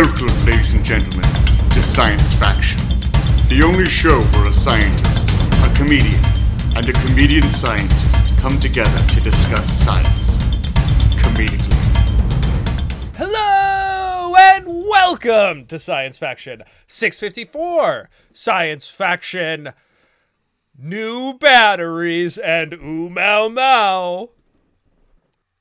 Welcome, ladies and gentlemen, to Science Faction, the only show where a scientist, a comedian, and a comedian scientist come together to discuss science comedically. Hello and welcome to Science Faction 654. Science Faction New Batteries and Oumuamua.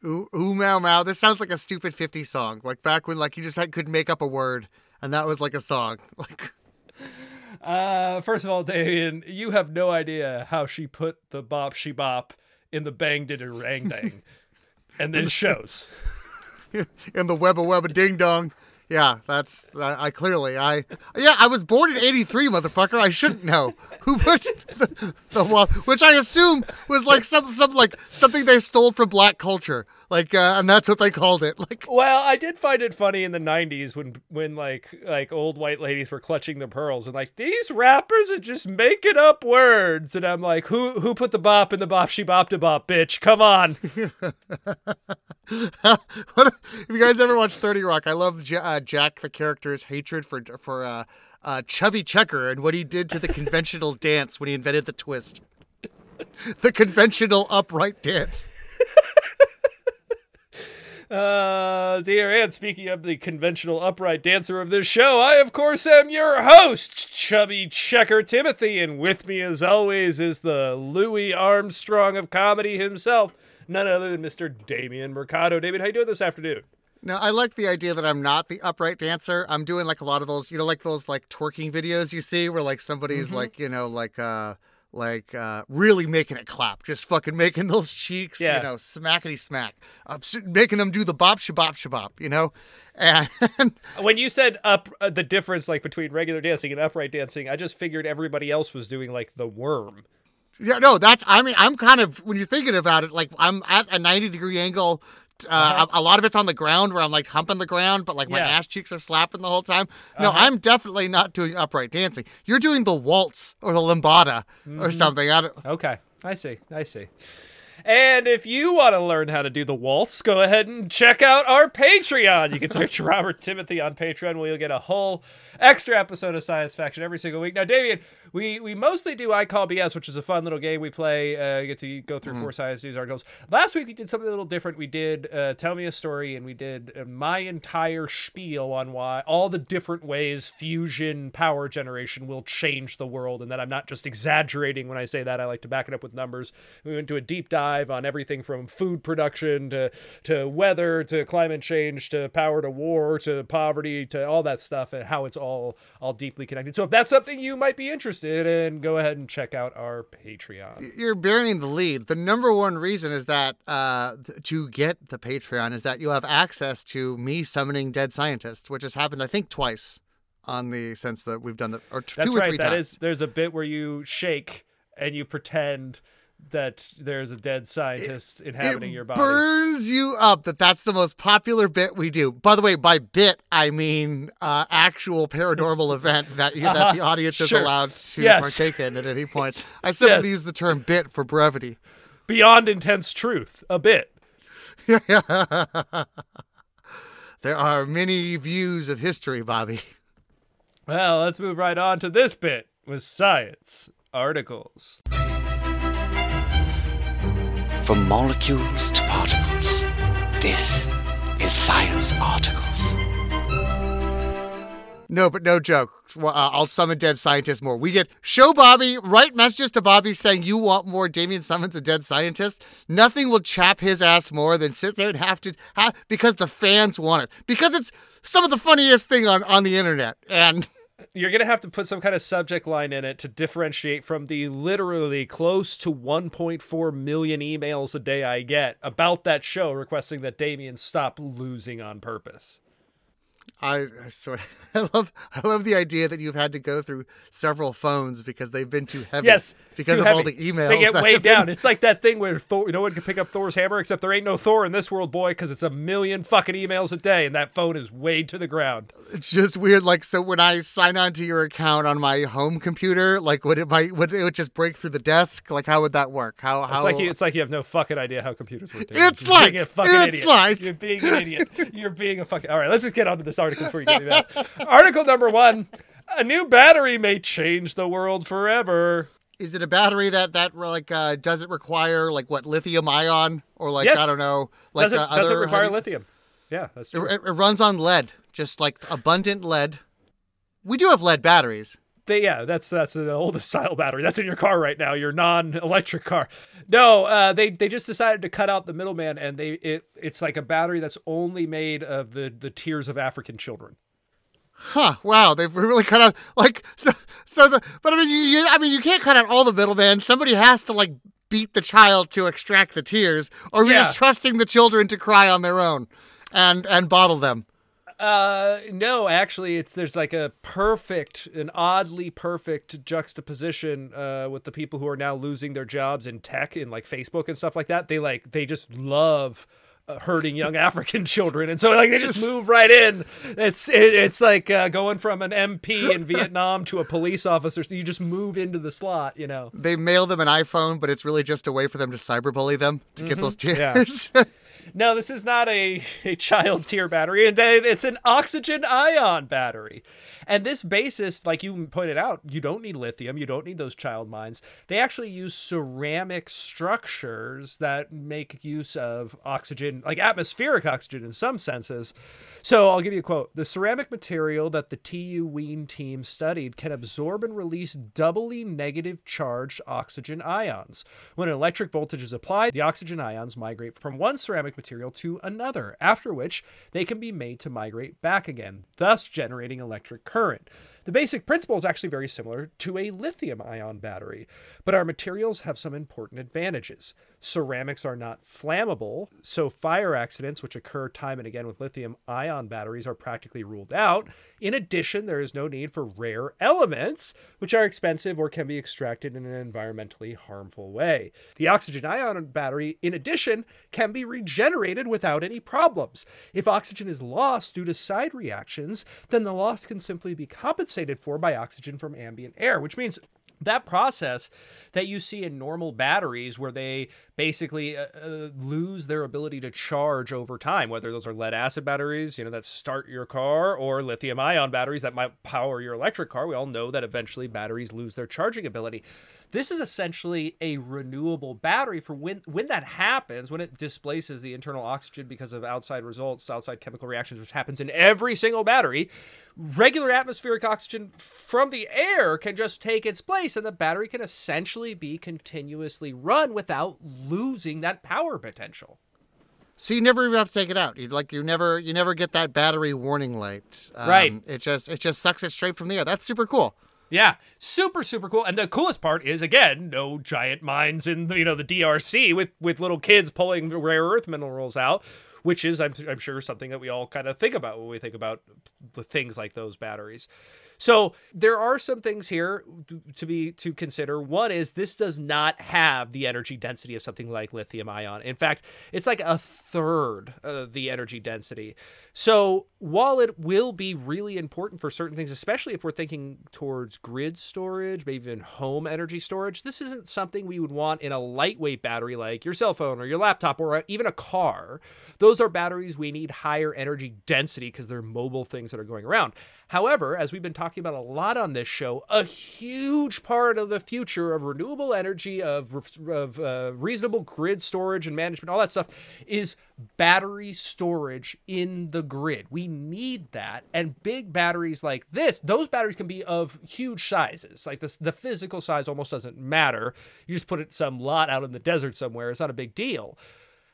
Ooh, ooh, meow, meow. This sounds like a stupid 50 song. Like back when like you just had, could make up a word and that was like a song. Like, Uh, first of all, Damien, you have no idea how she put the bop she bop in the bang did a rang dang and then shows. in the webba webba ding dong. Yeah, that's I, I clearly I yeah I was born in '83, motherfucker. I shouldn't know who put the, the which I assume was like some some like something they stole from black culture, like uh, and that's what they called it. Like Well, I did find it funny in the '90s when, when like like old white ladies were clutching their pearls and like these rappers are just making up words, and I'm like, who who put the bop in the bop she bop to bop, bitch? Come on. what, if you guys ever watched Thirty Rock, I love J- uh, Jack the character's hatred for for uh, uh, Chubby Checker and what he did to the conventional dance when he invented the twist, the conventional upright dance. Uh, dear and speaking of the conventional upright dancer of this show, I of course am your host, Chubby Checker Timothy, and with me as always is the Louis Armstrong of comedy himself, none other than Mr. Damien Mercado. David, how you doing this afternoon? Now, I like the idea that I'm not the upright dancer. I'm doing like a lot of those, you know, like those like twerking videos you see where like somebody's like, you know, like uh like uh really making it clap, just fucking making those cheeks, Yeah. you know, smackety smack, uh, making them do the bop shabop shabop, you know, and When you said up uh, the difference like between regular dancing and upright dancing, I just figured everybody else was doing like the worm. yeah, no, that's I mean, I'm kind of when you're thinking about it, like I'm at a 90 degree angle. Uh, a, a lot of it's on the ground where I'm like humping the ground, but like my Uh-huh. Yeah. ass cheeks are slapping the whole time. No, I'm definitely not doing upright dancing. You're doing the waltz or the lambada Mm-hmm. or something. I don't, Okay, I see. I see. And if you want to learn how to do the waltz, go ahead and check out our Patreon. You can search Robert Timothy on Patreon, where you'll get a whole extra episode of Science Faction every single week. Now, Davian, we we mostly do I Call BS, which is a fun little game we play. Uh, you get to go through four science news articles. Last week we did something a little different. We did uh, Tell Me a Story, and we did uh, my entire spiel on why all the different ways fusion power generation will change the world, and that I'm not just exaggerating when I say that. I like to back it up with numbers. We went to a deep dive on everything from food production to to weather to climate change to power to war to poverty to all that stuff and how it's all all deeply connected. So if that's something you might be interested go ahead and check out our Patreon. you're burying the lead. The number one reason is that uh, to get the Patreon is that you have access to me summoning dead scientists, which has happened, I think, twice on the sense that we've done that, or t- That's two or right. three That times. is there's a bit where you shake and you pretend that there's a dead scientist inhabiting it your body. burns you up that that's the most popular bit we do. By the way, by bit I mean uh, actual paranormal event that you, that the audience is allowed to Yes. partake in at any point. I simply Yes. use the term bit for brevity. Beyond intense truth, a bit. There are many views of history, Bobby. Well, let's move right on to this bit with science articles. From molecules to particles, this is Science Articles. No, but no joke. Well, uh, I'll summon dead scientists more. We get show Bobby, write messages to Bobby saying you want more Damien summons a dead scientist. Nothing will chap his ass more than sit there and have to have because the fans want it. Because it's some of the funniest thing on, on the internet. And You're going to have to put some kind of subject line in it to differentiate from the literally close to 1.4 million emails a day I get about that show requesting that Damien stop losing on purpose. I, sort of, I love I love the idea that you've had to go through several phones because they've been too heavy. Yes, because of all the emails. They get weighed have been- down. It's like that thing where Thor, no one can pick up Thor's hammer except there ain't no Thor in this world, boy, because it's a million fucking emails a day, and that phone is weighed to the ground. It's just weird. Like so, when I sign on to your account on my home computer, like would it might would it would just break through the desk? Like how would that work? How how? It's like you, it's like you have no fucking idea how computers work. It's You're like- being a fucking it's idiot. like- you're being an idiot. You're being a fucking. All right, let's just get on to the this article before you me that. Article number one: A new battery may change the world forever. Is it a battery that that like uh, does it require like what lithium ion or like Yes. I don't know like Does it, uh, does it require lithium? Yeah, that's It, true. it, it runs on lead, just like abundant lead. We do have lead batteries. They, yeah, that's that's the oldest style battery. That's in your car right now, your non-electric car. No, uh, they they just decided to cut out the middleman, and they it it's like a battery that's only made of the the tears of African children. Huh? Wow, they've really cut out like so. So the but I mean, you, you I mean, you can't cut out all the middleman. Somebody has to like beat the child to extract the tears, or we're Yeah. just trusting the children to cry on their own and and bottle them. Uh, no, actually, it's there's like a perfect, an oddly perfect juxtaposition uh, with the people who are now losing their jobs in tech and like Facebook and stuff like that. They like they just love uh, hurting young African children, and so like they just move right in. It's it, it's like uh, going from an MP in Vietnam to a police officer. So you just move into the slot, you know. They mail them an iPhone, but it's really just a way for them to cyberbully them to get those Yeah. No, this is not a, a child tear battery. Indeed, it's an oxygen ion battery. And this basis, like you pointed out, you don't need lithium. You don't need those child mines. They actually use ceramic structures that make use of oxygen, like atmospheric oxygen in some senses. So I'll give you a quote. The ceramic material that the TU Wien team studied can absorb and release doubly negative charged oxygen ions. When an electric voltage is applied, the oxygen ions migrate from one ceramic material to another, after which they can be made to migrate back again, thus generating electric current. The basic principle is actually very similar to a lithium ion battery, but our materials have some important advantages. Ceramics are not flammable, so fire accidents, which occur time and again with lithium ion batteries, are practically ruled out. In addition, there is no need for rare elements, which are expensive or can be extracted in an environmentally harmful way. The oxygen ion battery, in addition, can be regenerated without any problems. If oxygen is lost due to side reactions, then the loss can simply be compensated for by oxygen from ambient air, which means that process that you see in normal batteries where they basically uh, uh, lose their ability to charge over time whether those are lead acid batteries you know that start your car or lithium ion batteries that might power your electric car we all know that eventually batteries lose their charging ability this is essentially a renewable battery for when when that happens when it displaces the internal oxygen because of outside results outside chemical reactions which happens in every single battery regular atmospheric oxygen from the air can just take its place and the battery can essentially be continuously run without losing that power potential So you never even have to take it out. You like you never you never get that battery warning light. Um, Right. It just it just sucks it straight from the air. That's super cool. Yeah, super super cool. And the coolest part is again, no giant mines in you know the DRC with with little kids pulling rare earth minerals out, which is I'm I'm sure something that we all kind of think about when we think about the things like those batteries. So there are some things here to be to consider. One is this does not have the energy density of something like lithium ion. In fact, it's like a third of the energy density. So while it will be really important for certain things, especially if we're thinking towards grid storage, maybe even home energy storage, this isn't something we would want in a lightweight battery like your cell phone or your laptop or even a car. Those are batteries we need higher energy density because they're mobile things that are going around. However, as we've been talking about a lot on this show, a huge part of the future of renewable energy, of, of uh, reasonable grid storage and management, all that stuff, is battery storage in the grid. We need that. And big batteries like this, those batteries can be of huge sizes. Like this, the physical size almost doesn't matter. You just put it some lot out in the desert somewhere, it's not a big deal.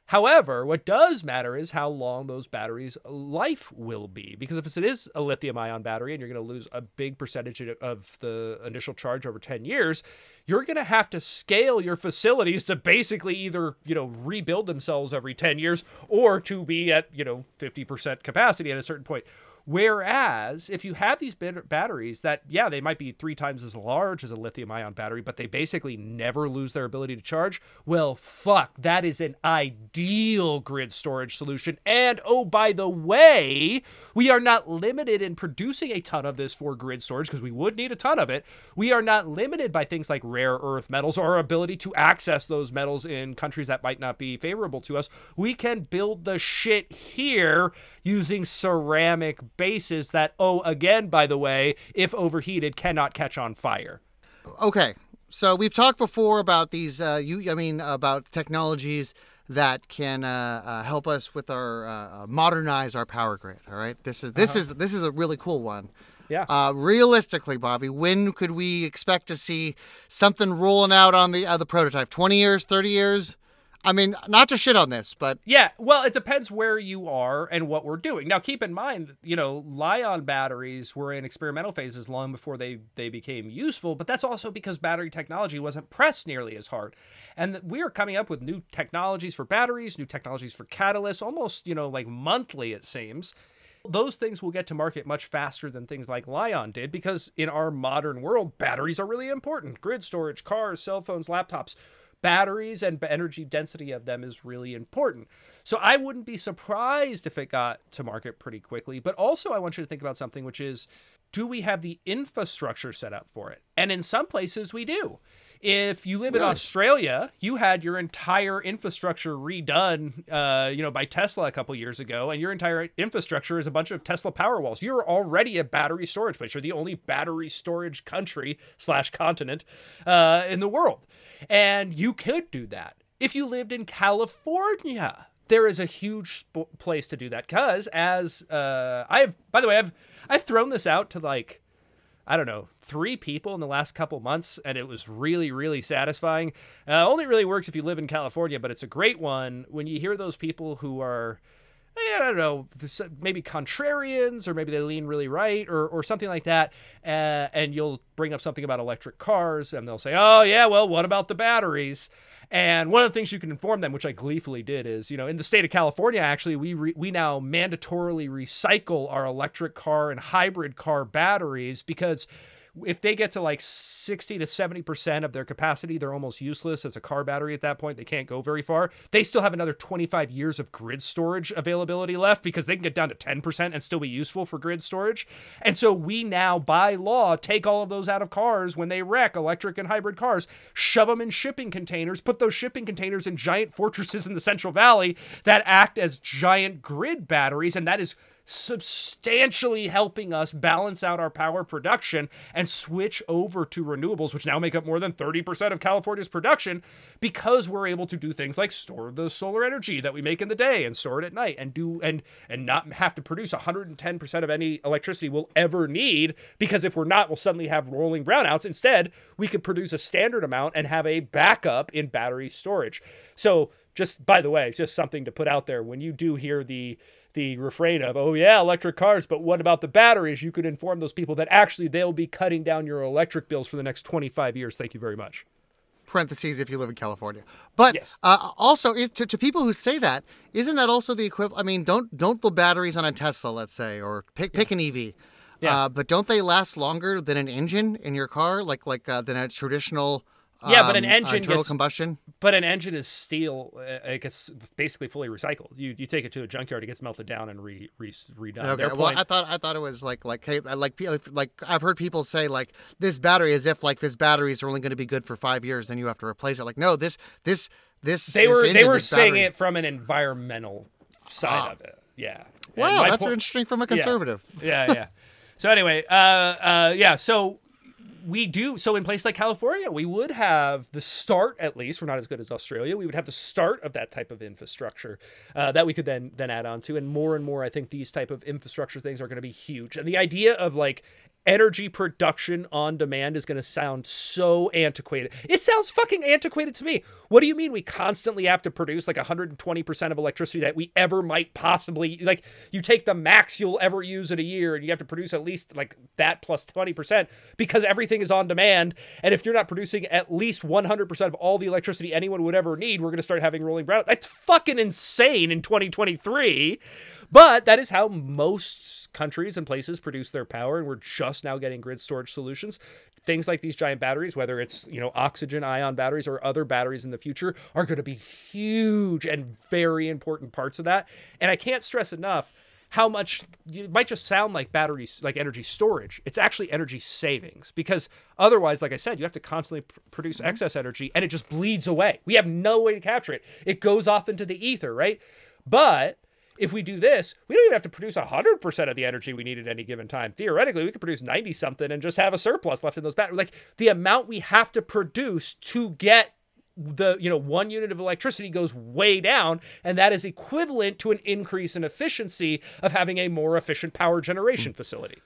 However, what does matter is how long those batteries' life will be. Because if it is a lithium ion battery and you're going to lose a big percentage of the initial charge over 10 years, you're going to have to scale your facilities to basically either, you know, rebuild themselves every 10 years or to be at, you know, 50% capacity at a certain point. Whereas if you have these batteries that, yeah, they might be three times as large as a lithium ion battery, but they basically never lose their ability to charge, well, fuck, that is an ideal grid storage solution. And oh, by the way, we are not limited in producing a ton of this for grid storage because we would need a ton of it. We are not limited by things like rare earth metals or our ability to access those metals in countries that might not be favorable to us. We can build the shit here using ceramic bases that, oh, again, by the way, if overheated, cannot catch on fire. Okay, so we've talked before about these. Uh, you, I mean, about technologies that can uh, uh, help us with our uh, modernize our power grid. All right, this is this is this is a really cool one. Yeah. Uh, realistically, Bobby, when could we expect to see something rolling out on the uh, the prototype? Twenty years, thirty years? I mean, not to shit on this, but Yeah, well, it depends where you are and what we're doing. Now, keep in mind, you know, Li-ion batteries were in experimental phases long before they they became useful, but that's also because battery technology wasn't pressed nearly as hard. And we are coming up with new technologies for batteries, new technologies for catalysts, almost, you know, like monthly it seems. Those things will get to market much faster than things like Li-ion did because in our modern world, batteries are really important. Grid storage, cars, cell phones, laptops batteries and energy density of them is really important. So I wouldn't be surprised if it got to market pretty quickly. But also, I want you to think about something, which is do we have the infrastructure set up for it? And in some places, we do. If you live in Australia, you had your entire infrastructure redone, uh, you know, by Tesla a couple years ago, and your entire infrastructure is a bunch of Tesla Powerwalls. You're already a battery storage place. You're the only battery storage country slash continent uh, in the world, and you could do that if you lived in California. There is a huge sp- place to do that because, as uh, I have, by the way, I've I've thrown this out to like I don't know, three people in the last couple months, and it was really, really satisfying. Uh, only really works if you live in California, but it's a great one when you hear those people who are, I don't know, maybe contrarians, or maybe they lean really right, or, or something like that, uh, and you'll bring up something about electric cars, and they'll say, oh, yeah, well, what about the batteries? And one of the things you can inform them, which I gleefully did, is you know in the state of California, actually, we re- we now mandatorily recycle our electric car and hybrid car batteries because if they get to like 60 to 70% of their capacity, they're almost useless as a car battery at that point. They can't go very far. They still have another 25 years of grid storage availability left because they can get down to 10% and still be useful for grid storage. And so we now, by law, take all of those out of cars when they wreck electric and hybrid cars, shove them in shipping containers, put those shipping containers in giant fortresses in the Central Valley that act as giant grid batteries. And that is substantially helping us balance out our power production and switch over to renewables, which now make up more than 30% of California's production, because we're able to do things like store the solar energy that we make in the day and store it at night and do and and not have to produce 110% of any electricity we'll ever need. Because if we're not, we'll suddenly have rolling brownouts. Instead, we could produce a standard amount and have a backup in battery storage. So just by the way, just something to put out there when you do hear the the refrain of, oh, yeah, electric cars, but what about the batteries? You could inform those people that actually they'll be cutting down your electric bills for the next 25 years. Thank you very much. Parentheses if you live in California. But Yes. uh, also, is, to, to people who say that, isn't that also the equivalent? I mean, don't don't the batteries on a Tesla, let's say, or pick pick an EV, Yeah. uh, but don't they last longer than an engine in your car, like like uh, than a traditional? Yeah, but an um, engine internal gets- combustion. But an engine is steel. uh, It gets basically fully recycled. You you take it to a junkyard, it gets melted down and re, re redone. Okay. Their Well, point- I thought I thought it was like like hey like like I've heard people say like this battery as if like this batteries are only going to be good for five years, then you have to replace it. Like no, this this this they were they were saying battery- it from an environmental side Ah. of it. Yeah. Wow, that's point- interesting from a conservative. yeah, yeah. So anyway, uh, uh, yeah. So we do. So in places like California, we would have the start. At least we're not as good as Australia. We would have the start of that type of infrastructure uh, that we could then then add on to. And more and more, I think these type of infrastructure things are going to be huge. And the idea of like energy production on demand is going to sound so antiquated. It sounds fucking antiquated to me. What do you mean we constantly have to produce like 120% of electricity that we ever might possibly like you take the max you'll ever use in a year and you have to produce at least like that plus 20% because everything is on demand and if you're not producing at least 100% of all the electricity anyone would ever need, we're going to start having rolling brown. That's fucking insane in 2023. But that is how most countries and places produce their power, and we're just now getting grid storage solutions. Things like these giant batteries, whether it's you know oxygen ion batteries or other batteries in the future, are going to be huge and very important parts of that. And I can't stress enough how much it might just sound like batteries like energy storage. It's actually energy savings because otherwise like i said you have to constantly pr- produce mm-hmm. excess energy and it just bleeds away. We have no way to capture it. It goes off into the ether right? But if we do this, we don't even have to produce 100% of the energy we need at any given time. Theoretically, we could produce 90 something and just have a surplus left in those batteries. Like the amount we have to produce to get the you know one unit of electricity goes way down and that is equivalent to an increase in efficiency of having a more efficient power generation facility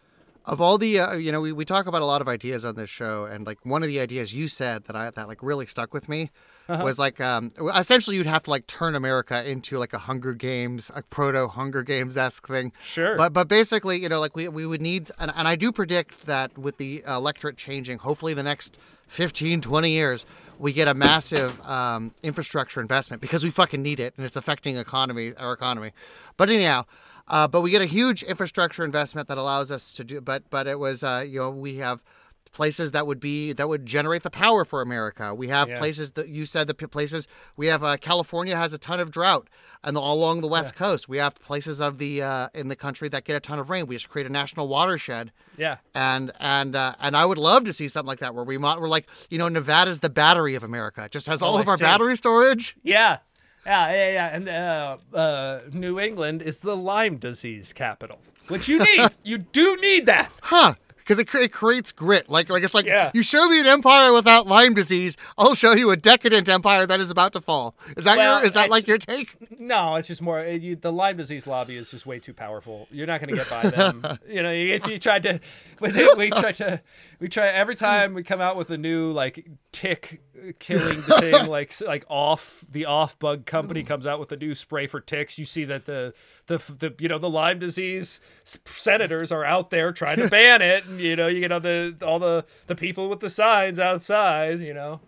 of all the uh, you know we, we talk about a lot of ideas on this show and like one of the ideas you said that i that like really stuck with me was like um essentially you'd have to like turn america into like a hunger games a proto hunger games esque thing. Sure. but but basically you know like we, we would need and, and i do predict that with the electorate changing hopefully the next 15 20 years we get a massive um, infrastructure investment because we fucking need it and it's affecting economy our economy. But anyhow uh, but we get a huge infrastructure investment that allows us to do but but it was uh, you know we have places that would be that would generate the power for America. We have Yeah. places that you said the places we have. Uh, California has a ton of drought, and all along the west coast we have places of the uh, in the country that get a ton of rain. We just create a national watershed, yeah and and uh, and I would love to see something like that where we mo- we're like you know Nevada's the battery of America. It just has all Oh, of our battery storage. yeah yeah yeah yeah and uh, uh, new england is the lyme disease capital which you need you do need that Huh. Because it, cre- it creates grit. Like like it's like Yeah. you show me an empire without Lyme disease, I'll show you a decadent empire that is about to fall. Is that Well, your is that like your take? No, it's just more. You, the Lyme disease lobby is just way too powerful. You're not going to get by them. you know, if you tried to, we try to, we try every time we come out with a new like tick killing the thing, like like off the off bug company comes out with a new spray for ticks. You see that the the the you know the Lyme disease senators are out there trying to ban it, and you know you get all the all the the people with the signs outside. You know.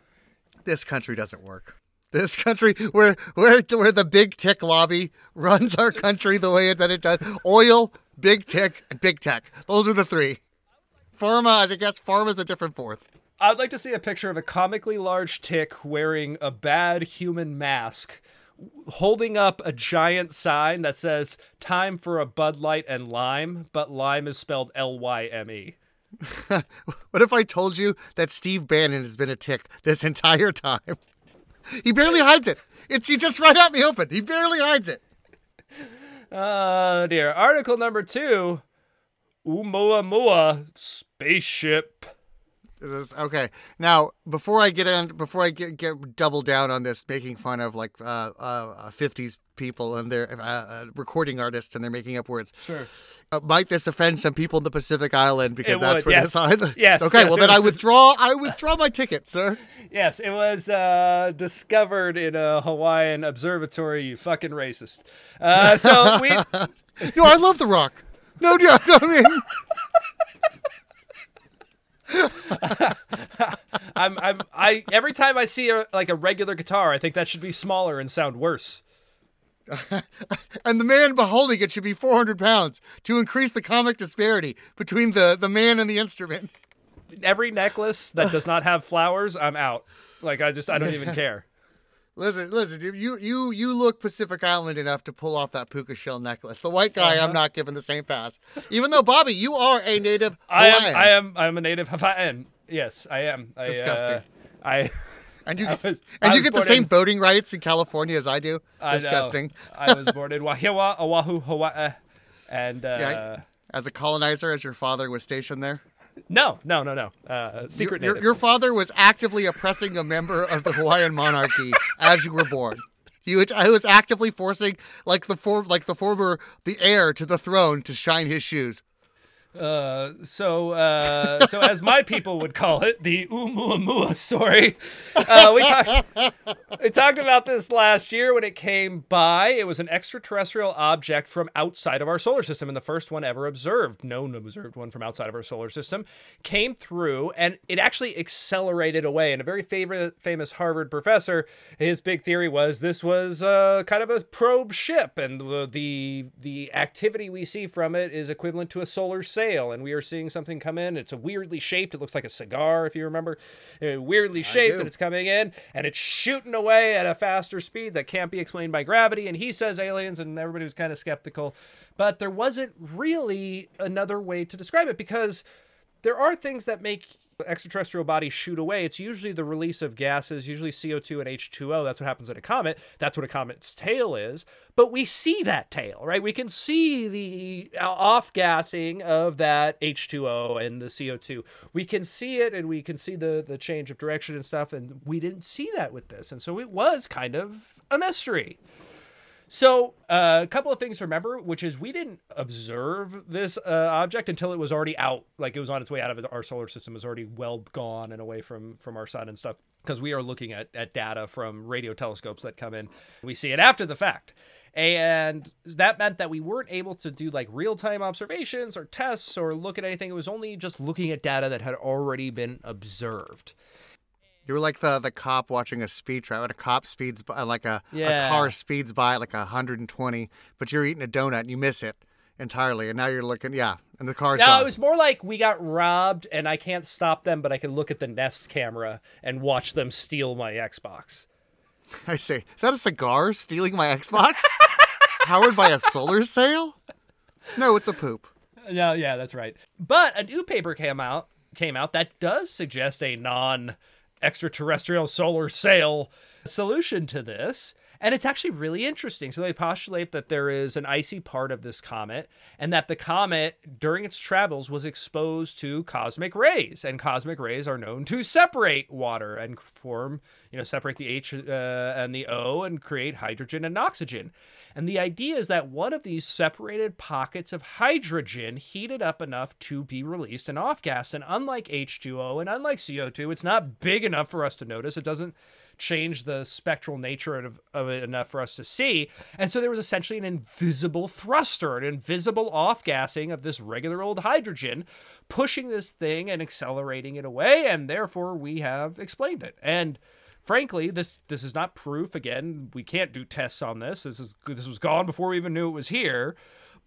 This country doesn't work. This country, where where where the big tick lobby runs our country the way that it does. Oil, big tick, and big tech. Those are the three. Pharma, I guess pharma's a different fourth. I'd like to see a picture of a comically large tick wearing a bad human mask, holding up a giant sign that says "Time for a Bud Light and lime," but lime is spelled L Y M E. What if I told you that Steve Bannon has been a tick this entire time? He barely hides it. It's he just right out in the open. He barely hides it. Oh dear. Article number two: Oumuamua spaceship. This okay. Now, before I get in, before I get, get double down on this, making fun of like uh, uh, 50s people and their uh, uh, recording artists and they're making up words. Sure. Uh, might this offend some people in the Pacific Island because It that's would, where yes. this island? Yes, Okay. yes, well, then I was just- withdraw. I withdraw my ticket, sir. Yes, it was uh, discovered in a Hawaiian observatory. You fucking racist. Uh, so we. No, I love The Rock. No, no, no I mean, I'm I'm I every time I see a like a regular guitar, I think that should be smaller and sound worse. and the man beholding it should be 400 pounds to increase the comic disparity between the the man and the instrument. Every necklace that does not have flowers, I'm out. Like I just I don't even care. Listen, listen. dude, You you you look Pacific Island enough to pull off that puka shell necklace. The white guy, I'm not giving the same pass. Even though Bobby, you are a native I am I am I'm a native Hawaiian. Yes, I am. I, Disgusting. Uh, I and you was- and I you get the same in- voting rights in California as I do. I. Disgusting. I was born in Wahiawa, Oahu, Hawaii, and uh, Yeah. As a colonizer, as your father was stationed there. No, no, no, no. Uh, secret Your, native. your father was actively oppressing a member of the Hawaiian monarchy as you were born. He was, he was actively forcing, like the for, like the former, the heir to the throne, to shine his shoes. Uh, so, uh, so as my people would call it, the Oumuamua story. Uh, we talked, we talked about this last year when it came by. It was an extraterrestrial object from outside of our solar system, and the first one ever observed, known observed one from outside of our solar system, came through, and it actually accelerated away. And a very favorite, famous Harvard professor, his big theory was this was uh, kind of a probe ship, and the, the the activity we see from it is equivalent to a solar sail, and we are seeing something come in. It's a weirdly shaped. It looks like a cigar, if you remember. Weirdly shaped, and it's coming in, and it's shooting away at a faster speed that can't be explained by gravity. And he says aliens, and everybody was kind of skeptical. But there wasn't really another way to describe it because there are things that make extraterrestrial bodies shoot away. It's usually the release of gases, usually CO2 and H2O. That's what happens in a comet. That's what a comet's tail is. But we see that tail, right? We can see the off gassing of that H2O and the CO2. We can see it and we can see the, the change of direction and stuff. And we didn't see that with this. And so it was kind of a mystery. So, uh, a couple of things to remember, which is we didn't observe this uh, object until it was already out, like it was on its way out of our solar system, it was already well gone and away from from our sun and stuff. Because we are looking at, at data from radio telescopes that come in, we see it after the fact, and that meant that we weren't able to do like real time observations or tests or look at anything. It was only just looking at data that had already been observed. You were like the the cop watching a speed trap. When a cop speeds by, like a, Yeah. a car speeds by like 120, but you're eating a donut and you miss it entirely, and now you're looking, yeah, and the car's No, gone. it was more like we got robbed and I can't stop them, but I can look at the Nest camera and watch them steal my Xbox. I say, is that a cigar stealing my Xbox? Powered by a solar sail? No, it's a poop. No, yeah, that's right. But a new paper came out came out that does suggest a non extraterrestrial solar sail solution to this. And it's actually really interesting. So they postulate that there is an icy part of this comet and that the comet during its travels was exposed to cosmic rays and cosmic rays are known to separate water and form, you know, separate the H uh, and the O and create hydrogen and oxygen. And the idea is that one of these separated pockets of hydrogen heated up enough to be released and off gas. And unlike H2O and unlike CO2, it's not big enough for us to notice. It doesn't change the spectral nature of, of it enough for us to see. And so there was essentially an invisible thruster, an invisible off gassing of this regular old hydrogen, pushing this thing and accelerating it away. And therefore, we have explained it. And frankly, this this is not proof. Again, we can't do tests on this. This is this was gone before we even knew it was here.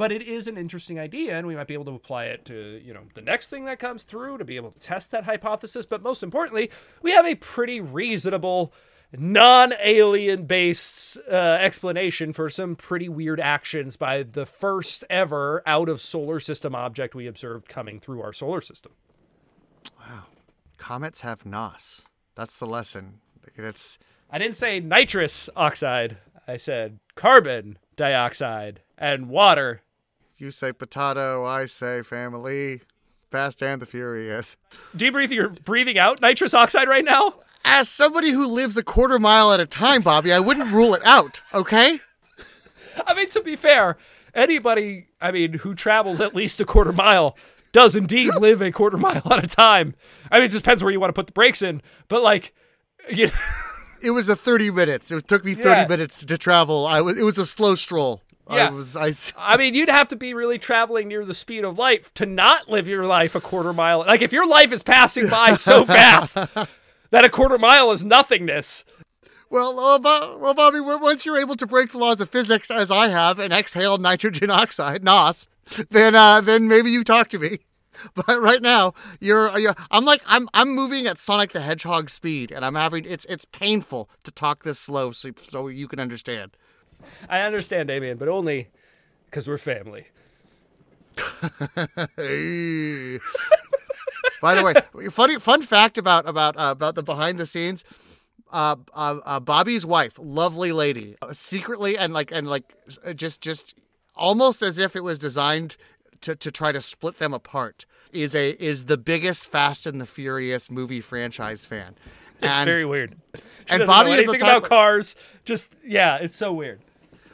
But it is an interesting idea, and we might be able to apply it to you know the next thing that comes through to be able to test that hypothesis. But most importantly, we have a pretty reasonable, non-alien based uh, explanation for some pretty weird actions by the first ever out of solar system object we observed coming through our solar system. Wow. Comets have NOS. That's the lesson. It's I didn't say nitrous oxide. I said carbon dioxide and water. You say potato, I say family. Fast and the Furious. Do you breathe? You're breathing out nitrous oxide right now. As somebody who lives a quarter mile at a time, Bobby, I wouldn't rule it out, okay? I mean, to be fair, anybody, I mean, who travels at least a quarter mile does indeed live a quarter mile at a time. I mean, it just depends where you want to put the brakes in. But like, you It was a 30 minutes. It took me 30 Yeah. minutes to travel. I was it was a slow stroll. I Yeah. was I I mean, you'd have to be really traveling near the speed of light to not live your life a quarter mile. Like, if your life is passing by so fast that a quarter mile is nothingness, Well, uh, well, Bobby, once you're able to break the laws of physics, as I have, and exhale nitrogen oxide (NOS), then uh, then maybe you talk to me. But right now, you're, you're I'm like I'm I'm moving at Sonic the Hedgehog speed, and I'm having it's it's painful to talk this slow, so so you can understand. I understand, Damien, but only because we're family. Hey. By the way, funny fun fact about about uh, about the behind the scenes. Uh, uh, uh, Bobby's wife, lovely lady, secretly and like and like uh, just just almost as if it was designed to, to try to split them apart. Is a is the biggest Fast and the Furious movie franchise fan, and Very weird. She and Bobby know is the type about cars. Just yeah, it's so weird.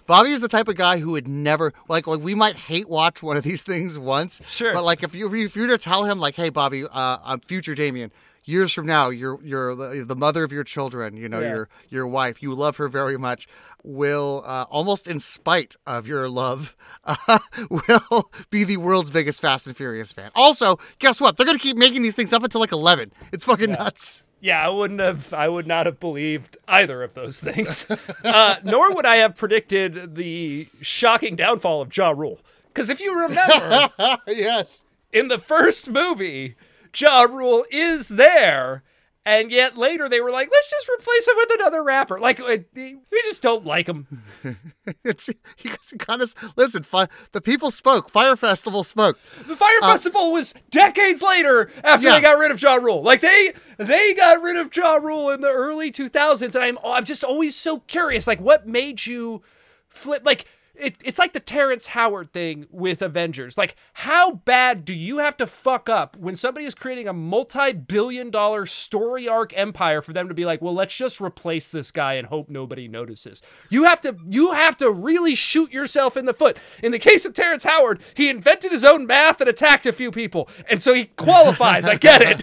Bobby is the type of guy who would never like like we might hate watch one of these things once. Sure. But like if you if you were to tell him like, hey Bobby, uh, I'm future Damien. Years from now, you're you're the, the mother of your children. You know Yeah. your your wife. You love her very much. Will uh, almost in spite of your love, uh, will be the world's biggest Fast and Furious fan. Also, guess what? They're gonna keep making these things up until like eleven. It's fucking nuts. Yeah, I wouldn't have. I would not have believed either of those things. uh, nor would I have predicted the shocking downfall of Ja Rule. Because if you remember, yes. in the first movie, Ja Rule is there, And yet later they were like, let's just replace him with another rapper. Like uh, we just don't like him. It's you guys kind of listen. Fi- the people spoke. Fyre Festival spoke. The Fyre Festival was decades later after Yeah. they got rid of Ja Rule. Like they they got rid of Ja Rule in the early 2000s, and I'm I'm just always so curious. Like, what made you flip? Like. It, it's like the Terrence Howard thing with Avengers. Like, how bad do you have to fuck up when somebody is creating a multi billion dollar story arc empire for them to be like, well, let's just replace this guy and hope nobody notices? You have to you have to really shoot yourself in the foot. In the case of Terrence Howard, he invented his own math and attacked a few people. And so he qualifies. I get it.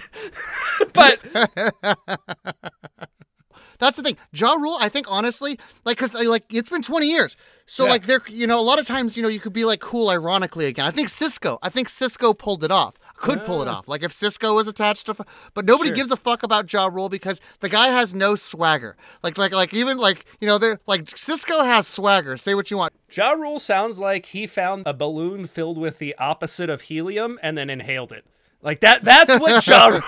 but That's the thing. Ja Rule, I think honestly, like, cause uh, like it's been 20 years, so Yeah. like there, you know, a lot of times, you know, you could be like cool, ironically again. I think Sisqo, I think Sisqo pulled it off, could pull it off. Like if Sisqo was attached to, f- but nobody Sure. gives a fuck about Ja Rule because the guy has no swagger. Like like like even like you know, they're like Sisqo has swagger. Say what you want. Ja Rule sounds like he found a balloon filled with the opposite of helium and then inhaled it. Like that that's what Ja Rule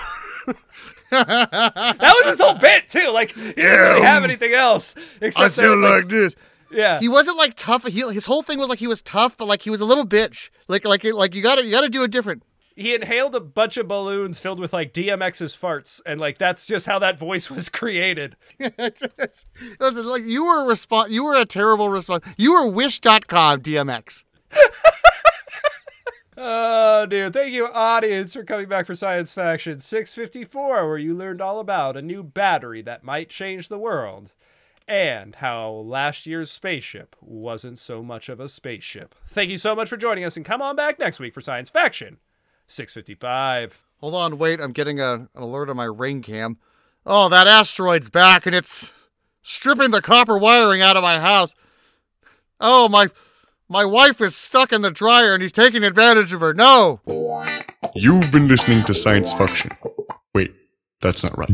That was his whole bit too. Like he didn't really have anything else. Except that, like, this. Yeah. He wasn't like tough. He, his whole thing was like he was tough, but like he was a little bitch. Like like like you gotta you gotta do it different. he inhaled a bunch of balloons filled with like DMX's farts, and like that's just how that voice was created. it's, it's, listen, like you were a response. You were a terrible response. You were Wish.com DMX. Oh dear. Thank you, audience, for coming back for Science Faction 654, where you learned all about a new battery that might change the world. And how last year's spaceship wasn't so much of a spaceship. Thank you so much for joining us, and come on back next week for Science Faction 655. Hold on, wait. I'm getting a, an alert on my ring cam. Oh, that asteroid's back and it's stripping the copper wiring out of my house. Oh, my my wife is stuck in the dryer and he's taking advantage of her. No. You've been listening to Science Faction. Wait, that's not right.